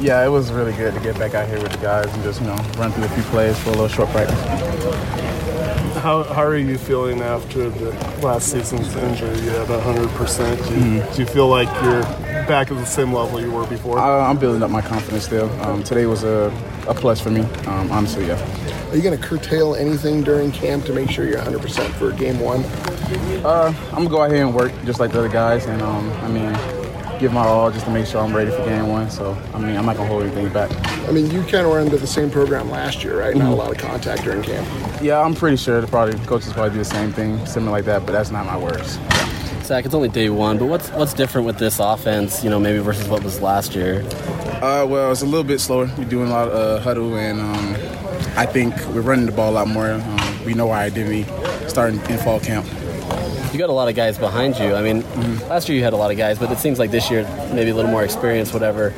Yeah, it was really good to get back out here with the guys and just, you know, run through a few plays for a little short practice. How, how are you feeling after the last season's injury? You had 100%. Do you, do you feel like you're back at the same level you were before? I, I'm building up my confidence still. Um, today was a, a plus for me, um, honestly, yeah. Are you going to curtail anything during camp to make sure you're 100% for game one? Uh, I'm going to go out here and work just like the other guys. And, um, I mean, give my all just to make sure I'm ready for game one. So, I mean, I'm not going to hold anything back. I mean, you kind of were under the same program last year, right? Not a lot of contact during camp. Yeah, I'm pretty sure the probably coaches probably do the same thing, similar like that, but that's not my words. Zach, it's only day one, but what's what's different with this offense, you know, maybe versus what was last year? Uh, well, it's a little bit slower. We're doing a lot of uh, huddle, and um, I think we're running the ball a lot more. Um, we know our identity starting in fall camp. You got a lot of guys behind you. I mean, last year you had a lot of guys, but it seems like this year maybe a little more experience, whatever.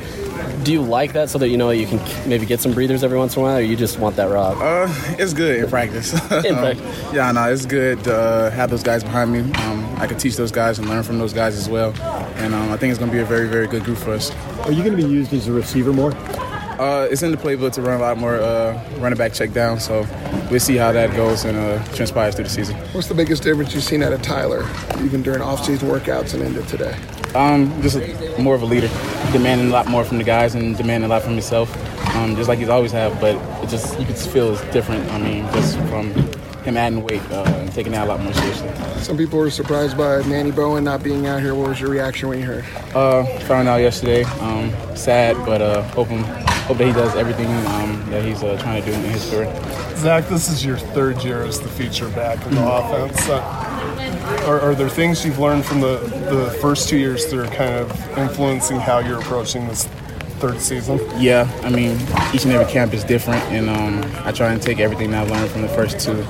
Do you like that so that you know you can maybe get some breathers every once in a while, or you just want that rock? Uh, it's good in practice. In Um, practice. yeah, no, it's good to uh, have those guys behind me. Um, I can teach those guys and learn from those guys as well. And um, I think it's going to be a very, very good group for us. Are you going to be used as a receiver more? Uh, it's in the playbook to run a lot more uh, running back check down, so we'll see how that goes and uh, transpires through the season. What's the biggest difference you've seen out of Tyler, even during off-season workouts and into today? Um, just a, more of a leader, demanding a lot more from the guys and demanding a lot from himself, um, just like he's always have. But it just you can feel it's different. I mean, just from him adding weight uh, and taking out a lot more seriously. Some people were surprised by Manny Bowen not being out here. What was your reaction when you heard? Uh, found out yesterday. Um, sad, but uh, hoping hope that he does everything um, that he's uh, trying to do in his career. Zach, this is your third year as the feature back in the Mm-hmm. offense. Uh, are, are there things you've learned from the, the first two years that are kind of influencing how you're approaching this third season? Yeah, I mean, each and every camp is different, and um, I try and take everything that I learned from the first two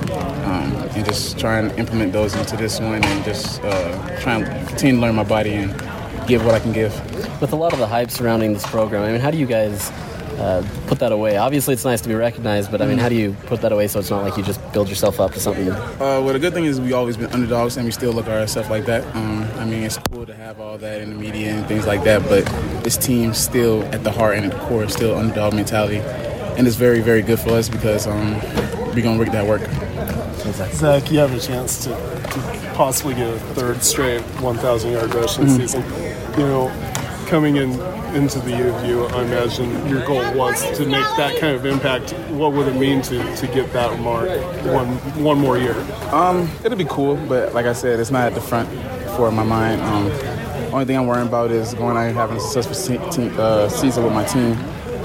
um, and just try and implement those into this one and just uh, try and continue to learn my body and give what I can give. With a lot of the hype surrounding this program, I mean, how do you guys uh, put that away? Obviously, it's nice to be recognized, but I mean, how do you put that away so it's not like you just build yourself up to something? Uh, well, the good thing is we always been underdogs and we still look at ourselves like that. Um, I mean, it's cool to have all that in the media and things like that, but this team still at the heart and at the core is still underdog mentality, and it's very, very good for us because um, we're gonna work that work. Zach, you have a chance to, to possibly get a third straight 1,000 yard rushing Mm-hmm. season. You know, coming in into the U, I imagine your goal was to make that kind of impact. What would it mean to, to get that mark one one more year? Um, it'll be cool, but like I said, it's not at the front for my mind. Um, only thing I'm worrying about is going out and having a successful se- team, uh, season with my team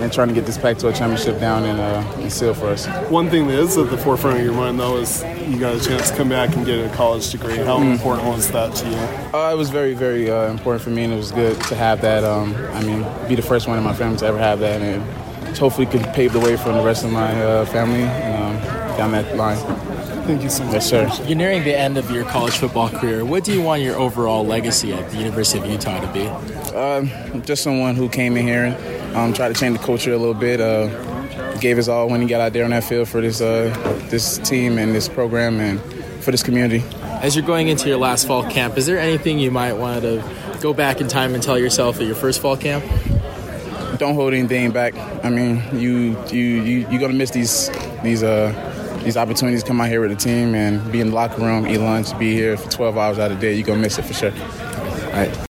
and trying to get this back to a championship down in, uh, in Seal for us. One thing that is at the forefront of your mind, though, is you got a chance to come back and get a college degree. How Mm. important was that to you? Uh, it was very, very uh, important for me, and it was good to have that. Um, I mean, be the first one in my family to ever have that, and hopefully can pave the way for the rest of my uh, family um, down that line. Thank you so much. Yes, sir. You're nearing the end of your college football career. What do you want your overall legacy at the University of Utah to be? Um, just someone who came in here and um, tried to change the culture a little bit. Uh, gave his all when he got out there on that field for this uh, this team and this program and for this community. As you're going into your last fall camp, is there anything you might want to go back in time and tell yourself at your first fall camp? Don't hold anything back. I mean, you you you you're gonna miss these these uh these opportunities. Come out here with the team and be in the locker room, eat lunch, be here for 12 hours out of the day. You're gonna miss it for sure. All right.